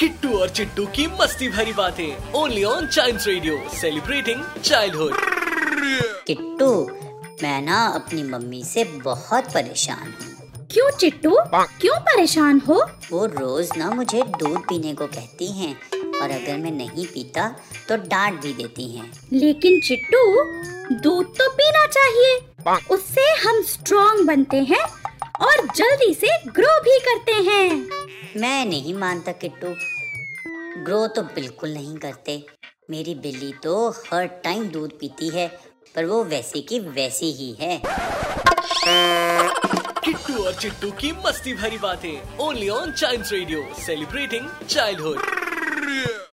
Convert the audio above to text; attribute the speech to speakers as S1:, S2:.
S1: किट्टू और चिट्टू की मस्ती भरी बातें। Only on child radio celebrating childhood
S2: Kittu मैं ना अपनी मम्मी से बहुत परेशान हूँ।
S3: क्यों चिट्टू? क्यों परेशान हो?
S2: वो रोज ना मुझे दूध पीने को कहती हैं और अगर मैं नहीं पीता तो डांट भी देती हैं।
S3: लेकिन चिट्टू दूध तो पीना चाहिए। उससे हम स्ट्रॉन्ग बनते हैं। और जल्दी से ग्रो भी करते हैं।
S2: मैं नहीं मानता किट्टू। ग्रो तो बिल्कुल नहीं करते। मेरी बिल्ली तो हर टाइम दूध पीती है पर वो वैसी की वैसी ही है।
S1: किट्टू और चिट्टू की मस्ती भरी बातें only on child radio celebrating childhood